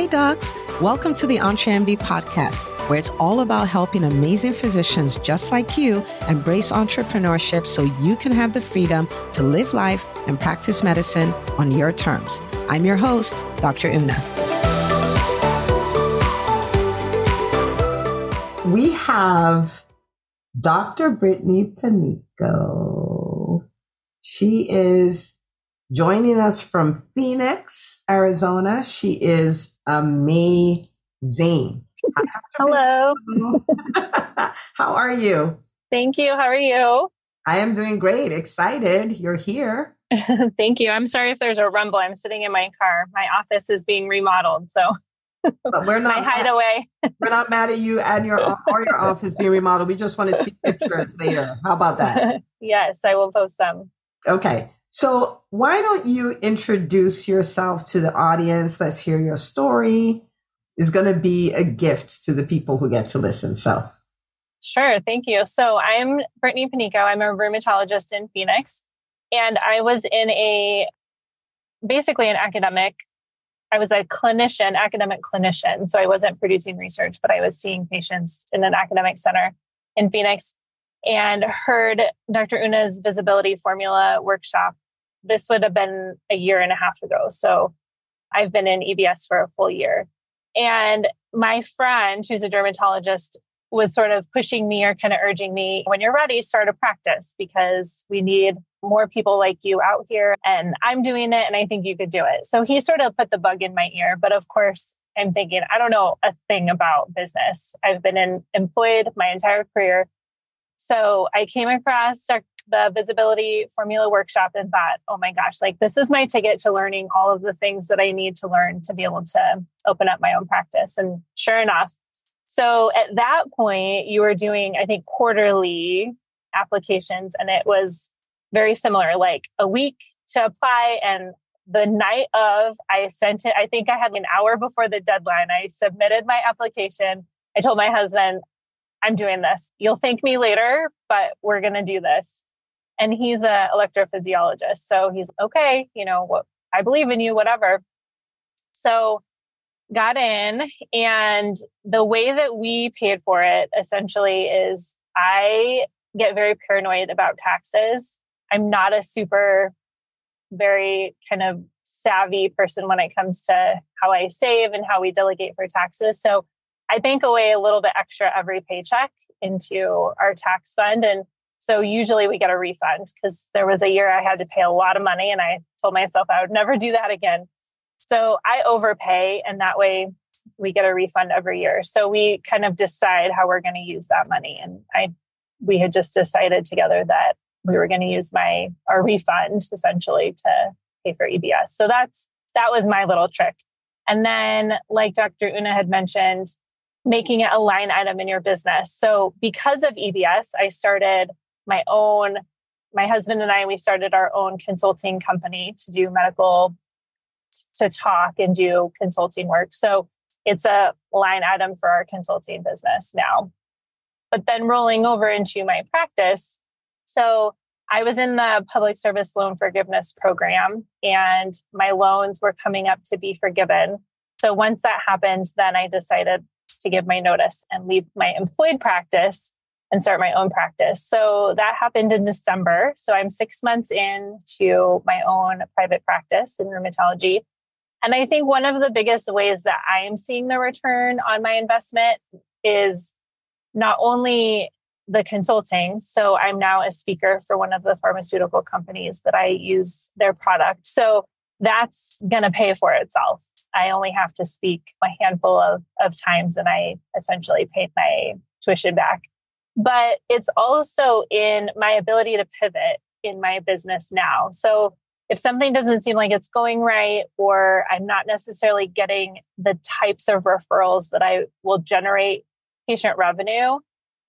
Hi, docs. Welcome to the EntreMD podcast, where it's all about helping amazing physicians just like you embrace entrepreneurship so you can have the freedom to live life and practice medicine on your terms. I'm your host, Dr. Una. We have Dr. Brittany Panico. She is joining us from Phoenix, Arizona. She is amazing. Hello. How are you? Thank you. How are you? I am doing great. Excited you're here. Thank you. I'm sorry if there's a rumble. I'm sitting in my car. My office is being remodeled, so but we're not my hideaway. we're not mad at you and your or your office being remodeled. We just want to see pictures later. How about that? yes, I will post them. Okay. So why don't you introduce yourself to the audience? Let's hear your story. Is going to be a gift to the people who get to listen. So Sure, thank you. So I'm Brittany Panico. I'm a rheumatologist in Phoenix. And I was in a basically an academic, I was a clinician, academic clinician. So I wasn't producing research, but I was seeing patients in an academic center in Phoenix and heard Dr. Una's visibility formula workshop. This would have been a year and a half ago. So I've been in EBS for a full year. And my friend, who's a dermatologist, was sort of pushing me or kind of urging me when you're ready, start a practice because we need more people like you out here. And I'm doing it and I think you could do it. So he sort of put the bug in my ear. But of course, I'm thinking, I don't know a thing about business. I've been in, employed my entire career. So I came across the visibility formula workshop and thought, oh my gosh, like this is my ticket to learning all of the things that I need to learn to be able to open up my own practice. And sure enough, so at that point, you were doing, I think, quarterly applications, and it was very similar, like a week to apply. And the night of, I sent it, I think I had an hour before the deadline. I submitted my application. I told my husband, I'm doing this. You'll thank me later, but we're going to do this. And he's an electrophysiologist. So he's okay, you know, what I believe in you, whatever. So got in and the way that we paid for it essentially is I get very paranoid about taxes. I'm not a super very kind of savvy person when it comes to how I save and how we delegate for taxes. So I bank away a little bit extra every paycheck into our tax fund. And so usually we get a refund because there was a year I had to pay a lot of money and I told myself I would never do that again. So I overpay and that way we get a refund every year. So we kind of decide how we're going to use that money. And I we had just decided together that we were going to use my our refund essentially to pay for EBS. So that's that was my little trick. And then like Dr. Una had mentioned, making it a line item in your business. So because of EBS, I started my own my husband and I we started our own consulting company to do medical to talk and do consulting work. So it's a line item for our consulting business now. But then rolling over into my practice. So I was in the public service loan forgiveness program and my loans were coming up to be forgiven. So once that happened, then I decided to give my notice and leave my employed practice and start my own practice. So that happened in December. So I'm six months into my own private practice in rheumatology. And I think one of the biggest ways that I am seeing the return on my investment is not only the consulting. So I'm now a speaker for one of the pharmaceutical companies that I use their product. So that's going to pay for itself. I only have to speak a handful of, of times and I essentially pay my tuition back. But it's also in my ability to pivot in my business now. So if something doesn't seem like it's going right, or I'm not necessarily getting the types of referrals that I will generate patient revenue,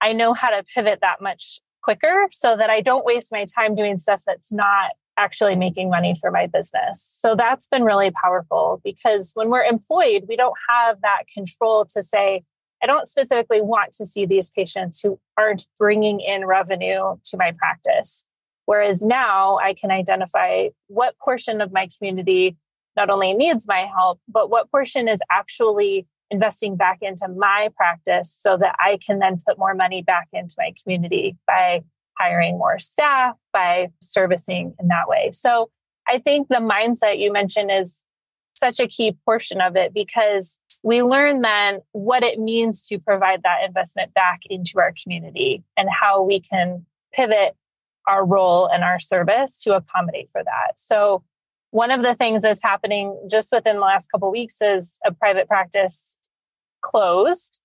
I know how to pivot that much quicker so that I don't waste my time doing stuff that's not actually making money for my business. So that's been really powerful because when we're employed, we don't have that control to say, I don't specifically want to see these patients who aren't bringing in revenue to my practice. Whereas now I can identify what portion of my community not only needs my help, but what portion is actually investing back into my practice so that I can then put more money back into my community by hiring more staff, by servicing in that way. So I think the mindset you mentioned is such a key portion of it because we learn then what it means to provide that investment back into our community and how we can pivot our role and our service to accommodate for that. So one of the things that's happening just within the last couple weeks is a private practice closed.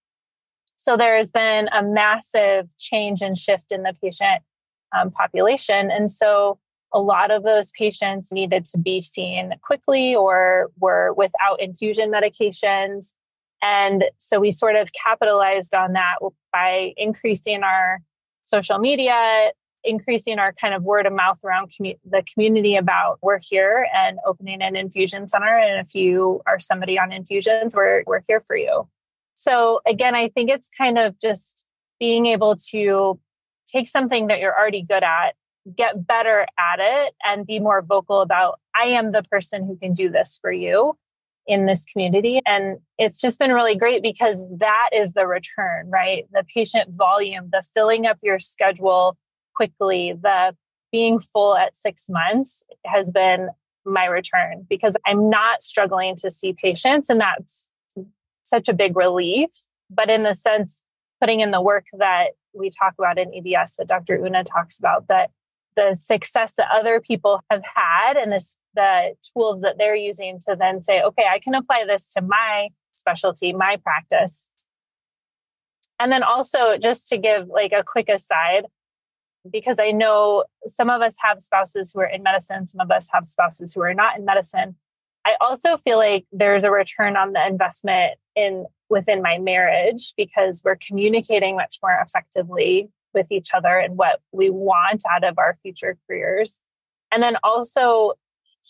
So there has been a massive change and shift in the patient um, population. And so a lot of those patients needed to be seen quickly or were without infusion medications. And so we sort of capitalized on that by increasing our social media, increasing our kind of word of mouth around commu- the community about we're here and opening an infusion center. And if you are somebody on infusions, we're, we're here for you. So again, I think it's kind of just being able to take something that you're already good at, get better at it, and be more vocal about, I am the person who can do this for you in this community. And it's just been really great because that is the return, right? The patient volume, the filling up your schedule quickly, the being full at six months has been my return because I'm not struggling to see patients. And that's such a big relief. But in the sense, putting in the work that we talk about in EBS, that Dr. Una talks about, that the success that other people have had and this, the tools that they're using to then say, okay, I can apply this to my specialty, my practice. And then also, just to give like a quick aside, because I know some of us have spouses who are in medicine, some of us have spouses who are not in medicine. I also feel like there's a return on the investment in within my marriage because we're communicating much more effectively with each other and what we want out of our future careers. And then also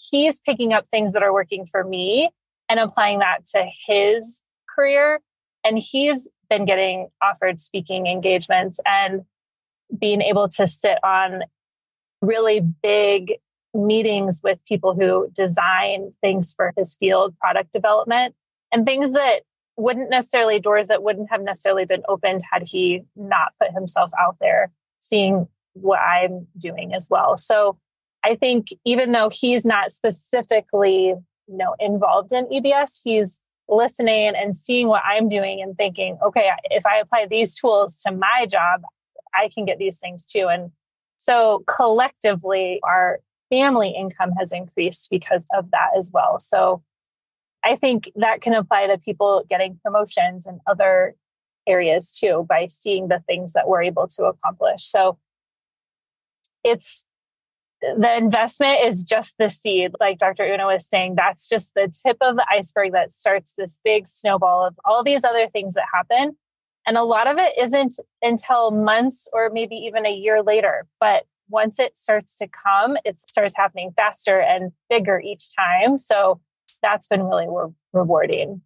he's picking up things that are working for me and applying that to his career and he's been getting offered speaking engagements and being able to sit on really big meetings with people who design things for his field product development and things that wouldn't necessarily doors that wouldn't have necessarily been opened had he not put himself out there seeing what I'm doing as well. So I think even though he's not specifically, you know, involved in EBS, he's listening and seeing what I'm doing and thinking, okay, if I apply these tools to my job, I can get these things too. And so collectively, our family income has increased because of that as well. So I think that can apply to people getting promotions and other areas too by seeing the things that we're able to accomplish. So it's the investment is just the seed, like Dr. Una was saying. That's just the tip of the iceberg that starts this big snowball of all these other things that happen. And a lot of it isn't until months or maybe even a year later. But once it starts to come, it starts happening faster and bigger each time. So that's been really re- rewarding.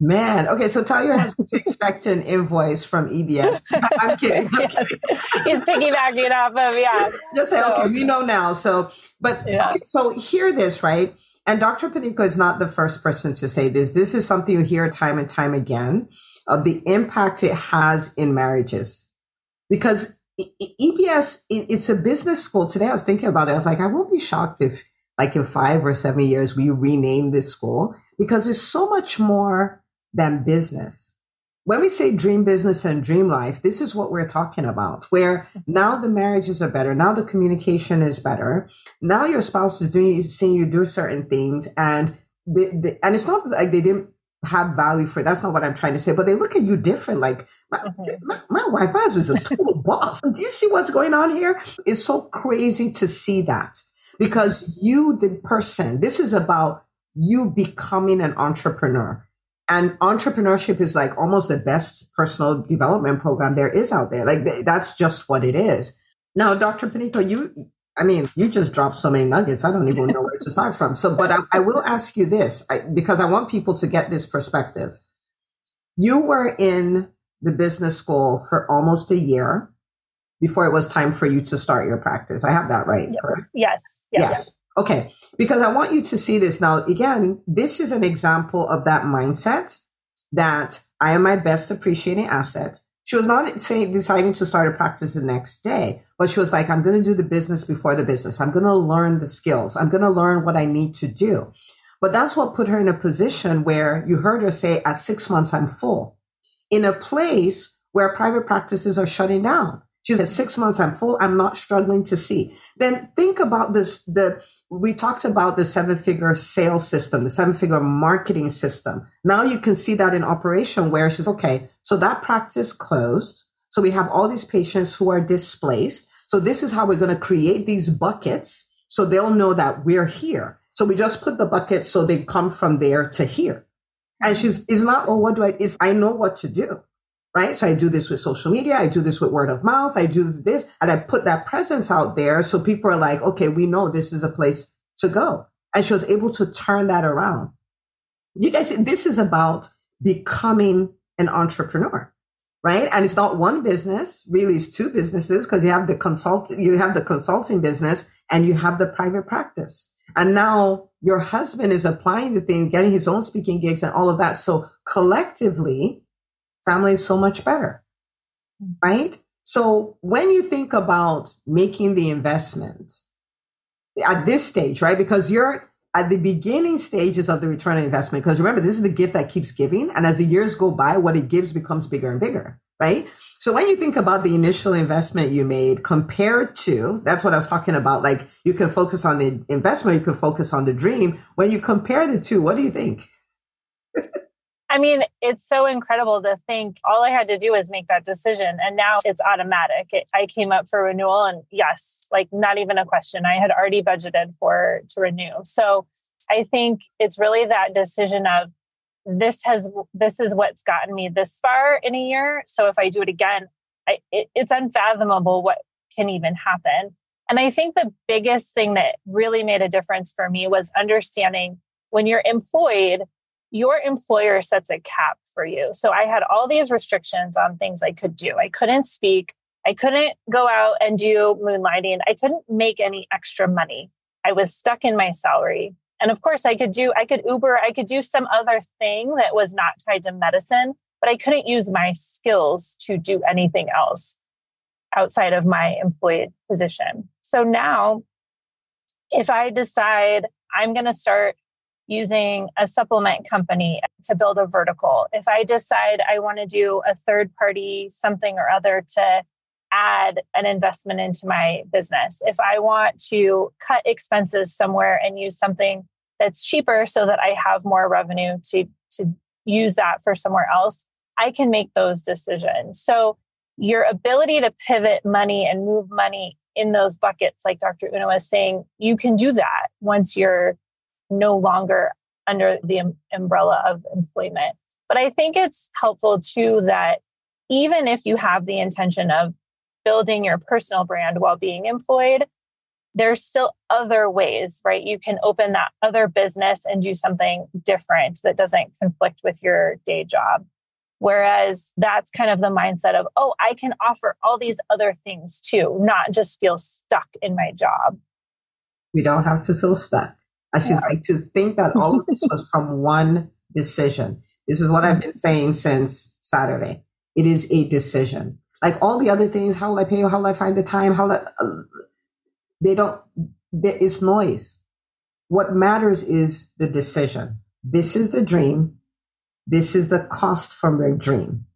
Man, okay, so tell your husband to expect an invoice from EBS. I'm kidding. I'm yes. He's piggybacking off of, yeah. Just say, so, okay, we know now. So, but, yeah. okay, so hear this, right? And Dr. Panico is not the first person to say this. This is something you hear time and time again of the impact it has in marriages. Because EBS, it's a business school. Today I was thinking about it. I was like, I won't be shocked if like in five or seven years, we rename this school because it's so much more than business. When we say dream business and dream life, this is what we're talking about, where now the marriages are better. Now the communication is better. Now your spouse is doing, seeing you do certain things and the, the, and it's not like they didn't have value for it. That's not what I'm trying to say, but they look at you different. Like my, mm-hmm. my, my wife, my husband's a total boss. Do you see what's going on here? It's so crazy to see that because you, the person, this is about you becoming an entrepreneur. And entrepreneurship is like almost the best personal development program there is out there. Like that's just what it is. Now, Dr. Panico, you, I mean, you just dropped so many nuggets. I don't even know where to start from. So, but I, I will ask you this I, because I want people to get this perspective. You were in the business school for almost a year before it was time for you to start your practice. I have that right. Yes. Yes. Yes. yes. Okay. Because I want you to see this now. Again, this is an example of that mindset that I am my best appreciating asset. She was not saying, deciding to start a practice the next day, but she was like, I'm going to do the business before the business. I'm going to learn the skills. I'm going to learn what I need to do. But that's what put her in a position where you heard her say, at six months, I'm full in a place where private practices are shutting down. She said, six months, I'm full. I'm not struggling to see. Then think about this, the, we talked about the seven figure sales system, the seven figure marketing system. Now you can see that in operation where she's okay. So that practice closed. So we have all these patients who are displaced. So this is how we're going to create these buckets. So they'll know that we're here. So we just put the buckets so they come from there to here. And hmm. she's, is not, oh, what do I, is I know what to do right? So I do this with social media. I do this with word of mouth. I do this and I put that presence out there. So people are like, okay, we know this is a place to go. And she was able to turn that around. You guys, this is about becoming an entrepreneur, right? And it's not one business, really it's two businesses because you have the consult, you have the consulting business and you have the private practice. And now your husband is applying the thing, getting his own speaking gigs and all of that. So collectively, family is so much better, right? So when you think about making the investment at this stage, right? Because you're at the beginning stages of the return on investment. Because remember, this is the gift that keeps giving. And as the years go by, what it gives becomes bigger and bigger, right? So when you think about the initial investment you made compared to, that's what I was talking about. Like you can focus on the investment, you can focus on the dream. When you compare the two, what do you think? I mean, it's so incredible to think all I had to do was make that decision. And now it's automatic. It, I came up for renewal and yes, like not even a question. I had already budgeted for to renew. So I think it's really that decision of this has, this is what's gotten me this far in a year. So if I do it again, I, it, it's unfathomable what can even happen. And I think the biggest thing that really made a difference for me was understanding when you're employed, your employer sets a cap for you. So I had all these restrictions on things I could do. I couldn't speak. I couldn't go out and do moonlighting. I couldn't make any extra money. I was stuck in my salary. And of course, I could do, I could Uber, I could do some other thing that was not tied to medicine, but I couldn't use my skills to do anything else outside of my employed position. So now, if I decide I'm going to start using a supplement company to build a vertical. If I decide I want to do a third party something or other to add an investment into my business, if I want to cut expenses somewhere and use something that's cheaper so that I have more revenue to, to use that for somewhere else, I can make those decisions. So your ability to pivot money and move money in those buckets, like Dr. Una was saying, you can do that once you're no longer under the um, umbrella of employment. But I think it's helpful too that even if you have the intention of building your personal brand while being employed, there's still other ways, right? You can open that other business and do something different that doesn't conflict with your day job. Whereas that's kind of the mindset of, oh, I can offer all these other things too, not just feel stuck in my job. We don't have to feel stuck. And she's yeah. like, to think that all of this was from one decision. This is what I've been saying since Saturday. It is a decision. Like all the other things, how will I pay you? How will I find the time? How, uh, they don't, there is noise. What matters is the decision. This is the dream. This is the cost from your dream.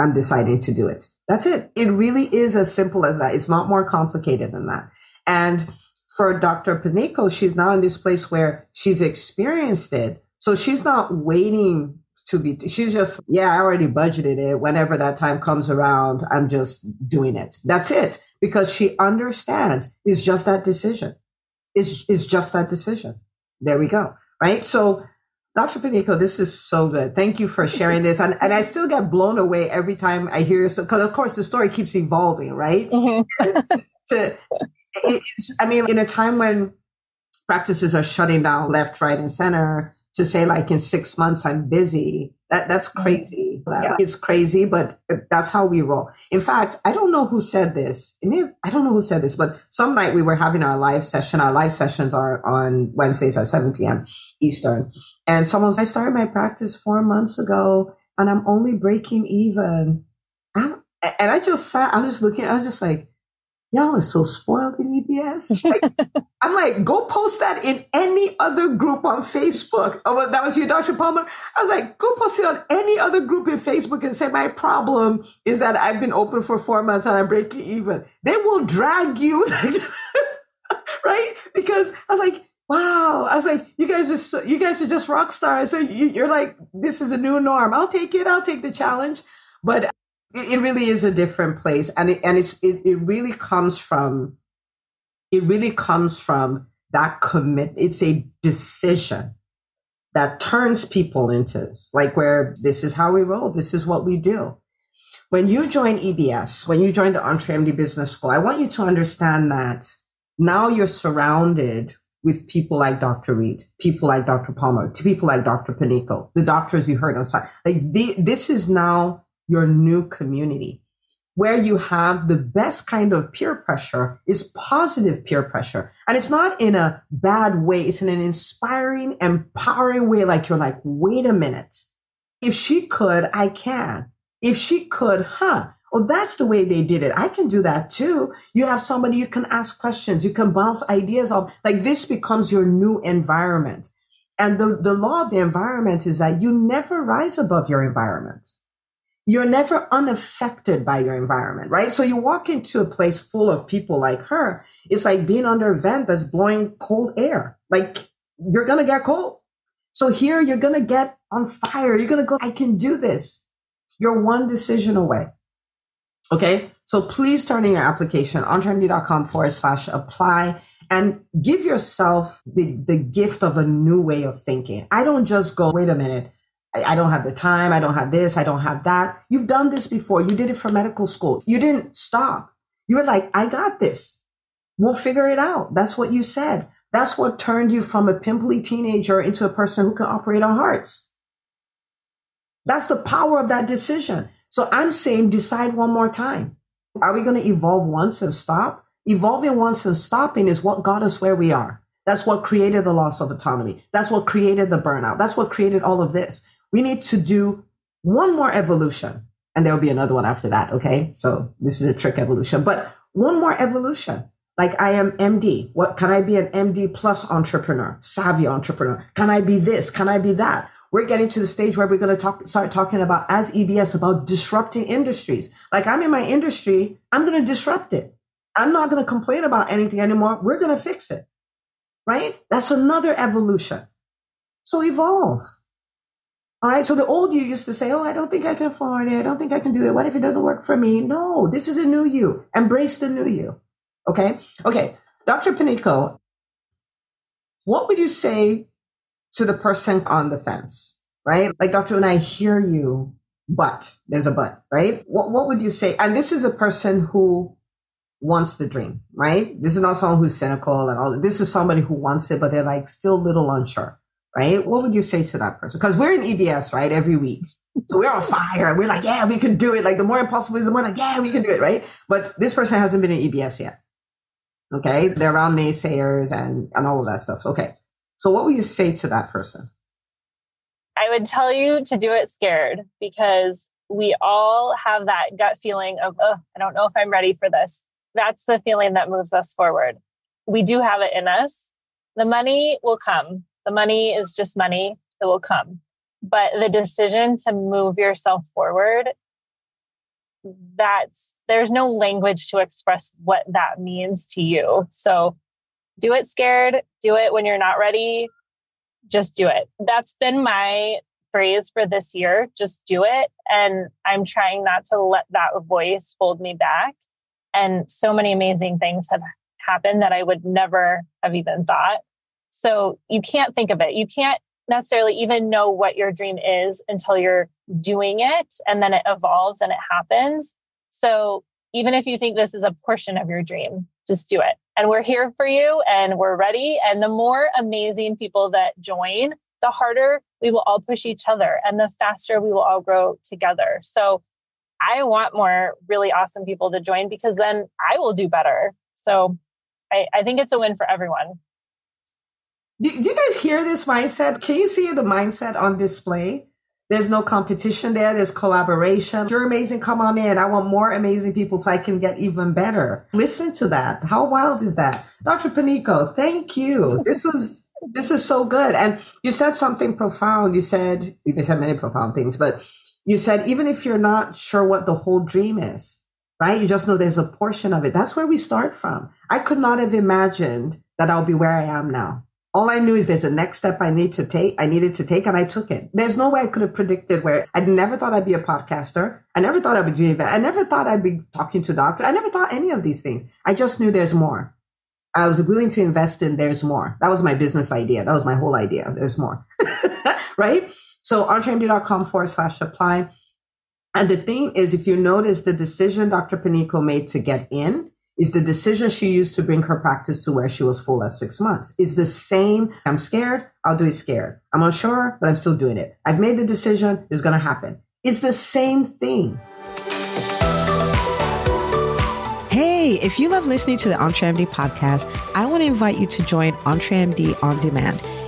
I'm deciding to do it. That's it. It really is as simple as that. It's not more complicated than that. And for Dr. Panico, she's now in this place where she's experienced it. So she's not waiting to be, she's just, yeah, I already budgeted it. Whenever that time comes around, I'm just doing it. That's it. Because she understands it's just that decision. It's, it's just that decision. There we go. Right. So Dr. Panico, this is so good. Thank you for sharing this. And, and I still get blown away every time I hear so because of course the story keeps evolving, right? Mm-hmm. to, I mean, in a time when practices are shutting down left, right, and center, to say like in six months I'm busy, that that's mm-hmm. crazy. Yeah. It's crazy, but that's how we roll. In fact, I don't know who said this. I don't know who said this, but some night we were having our live session. Our live sessions are on Wednesdays at 7 p.m. Eastern. And someone I started my practice four months ago and I'm only breaking even. I'm, and I just sat, I was just looking, I was just like, y'all are so spoiled Like, I'm like, go post that in any other group on Facebook. Oh, well, that was you, Dr. Palmer. I was like, go post it on any other group in Facebook and say, my problem is that I've been open for four months and I'm breaking even. They will drag you. right? Because I was like, wow. I was like, you guys are so, you guys are just rock stars. So you, are like, this is a new norm. I'll take it. I'll take the challenge. But it, it really is a different place, and it, and it's it, it really comes from it really comes from that commit. It's a decision that turns people into this, like where this is how we roll. This is what we do. When you join EBS, when you join the EntreMD Business School, I want you to understand that now you're surrounded with people like Dr. Reed, people like Dr. Palmer, to people like Dr. Panico, the doctors you heard on site. Like the, this is now your new community where you have the best kind of peer pressure is positive peer pressure. And it's not in a bad way. It's in an inspiring, empowering way. Like you're like, wait a minute. If she could, I can. If she could, huh? Well, that's the way they did it. I can do that too. You have somebody you can ask questions. You can bounce ideas off. Like this becomes your new environment. And the, the law of the environment is that you never rise above your environment. You're never unaffected by your environment, right? So you walk into a place full of people like her. It's like being under a vent that's blowing cold air. Like you're going to get cold. So here you're going to get on fire. You're going to go, I can do this. You're one decision away. Okay. So please turn in your application, entremd.com forward slash apply and give yourself the, the gift of a new way of thinking. I don't just go, wait a minute. I, don't have the time. I don't have this. I don't have that. You've done this before. You did it for medical school. You didn't stop. You were like, I got this. We'll figure it out. That's what you said. That's what turned you from a pimply teenager into a person who can operate on hearts. That's the power of that decision. So I'm saying decide one more time. Are we going to evolve once and stop? Evolving once and stopping is what got us where we are. That's what created the loss of autonomy. That's what created the burnout. That's what created all of this. We need to do one more evolution and there'll be another one after that. Okay. So this is a trick evolution, but one more evolution. Like I am MD. What can I be an MD plus entrepreneur, savvy entrepreneur? Can I be this? Can I be that? we're getting to the stage where we're going to talk, start talking about as EBS about disrupting industries. Like I'm in my industry, I'm going to disrupt it. I'm not going to complain about anything anymore. We're going to fix it. Right? That's another evolution. So evolve. All right. So the old you used to say, Oh, I don't think I can afford it. I don't think I can do it. What if it doesn't work for me? No, this is a new you. Embrace the new you. Okay. Okay. Dr. Panico, what would you say to the person on the fence, right? Like, Dr. And I hear you, but there's a but, right? What, what would you say? And this is a person who wants the dream, right? This is not someone who's cynical and all. This is somebody who wants it, but they're like still little unsure, right? What would you say to that person? Because we're in EBS, right? Every week. So we're on fire. We're like, yeah, we can do it. Like the more impossible is the more like, yeah, we can do it, right? But this person hasn't been in EBS yet. Okay. They're around naysayers and, and all of that stuff. Okay. So, what would you say to that person? I would tell you to do it scared because we all have that gut feeling of, oh, I don't know if I'm ready for this. That's the feeling that moves us forward. We do have it in us. The money will come. The money is just money, it will come. But the decision to move yourself forward, that's there's no language to express what that means to you. So do it scared, do it when you're not ready, just do it. That's been my phrase for this year just do it. And I'm trying not to let that voice hold me back. And so many amazing things have happened that I would never have even thought. So you can't think of it. You can't necessarily even know what your dream is until you're doing it and then it evolves and it happens. So even if you think this is a portion of your dream, just do it and we're here for you and we're ready. And the more amazing people that join, the harder we will all push each other and the faster we will all grow together. So I want more really awesome people to join because then I will do better. So I, I think it's a win for everyone. Do, do you guys hear this mindset? Can you see the mindset on display? There's no competition there. There's collaboration. You're amazing. Come on in. I want more amazing people so I can get even better. Listen to that. How wild is that? Dr. Panico, thank you. This was, this is so good. And you said something profound. You said, you said many profound things, but you said, even if you're not sure what the whole dream is, right? You just know there's a portion of it. That's where we start from. I could not have imagined that I'll be where I am now. All I knew is there's a next step I need to take. I needed to take and I took it. There's no way I could have predicted where I never thought I'd be a podcaster. I never thought I'd be doing that. I never thought I'd be talking to doctors. I never thought any of these things. I just knew there's more. I was willing to invest in there's more. That was my business idea. That was my whole idea. There's more. right? So entremd.com forward slash apply. And the thing is, if you notice the decision Dr. Panico made to get in is the decision she used to bring her practice to where she was full at six months. Is the same. I'm scared. I'll do it scared. I'm unsure, but I'm still doing it. I've made the decision. It's going to happen. It's the same thing. Hey, if you love listening to the EntreMD podcast, I want to invite you to join EntreMD On Demand.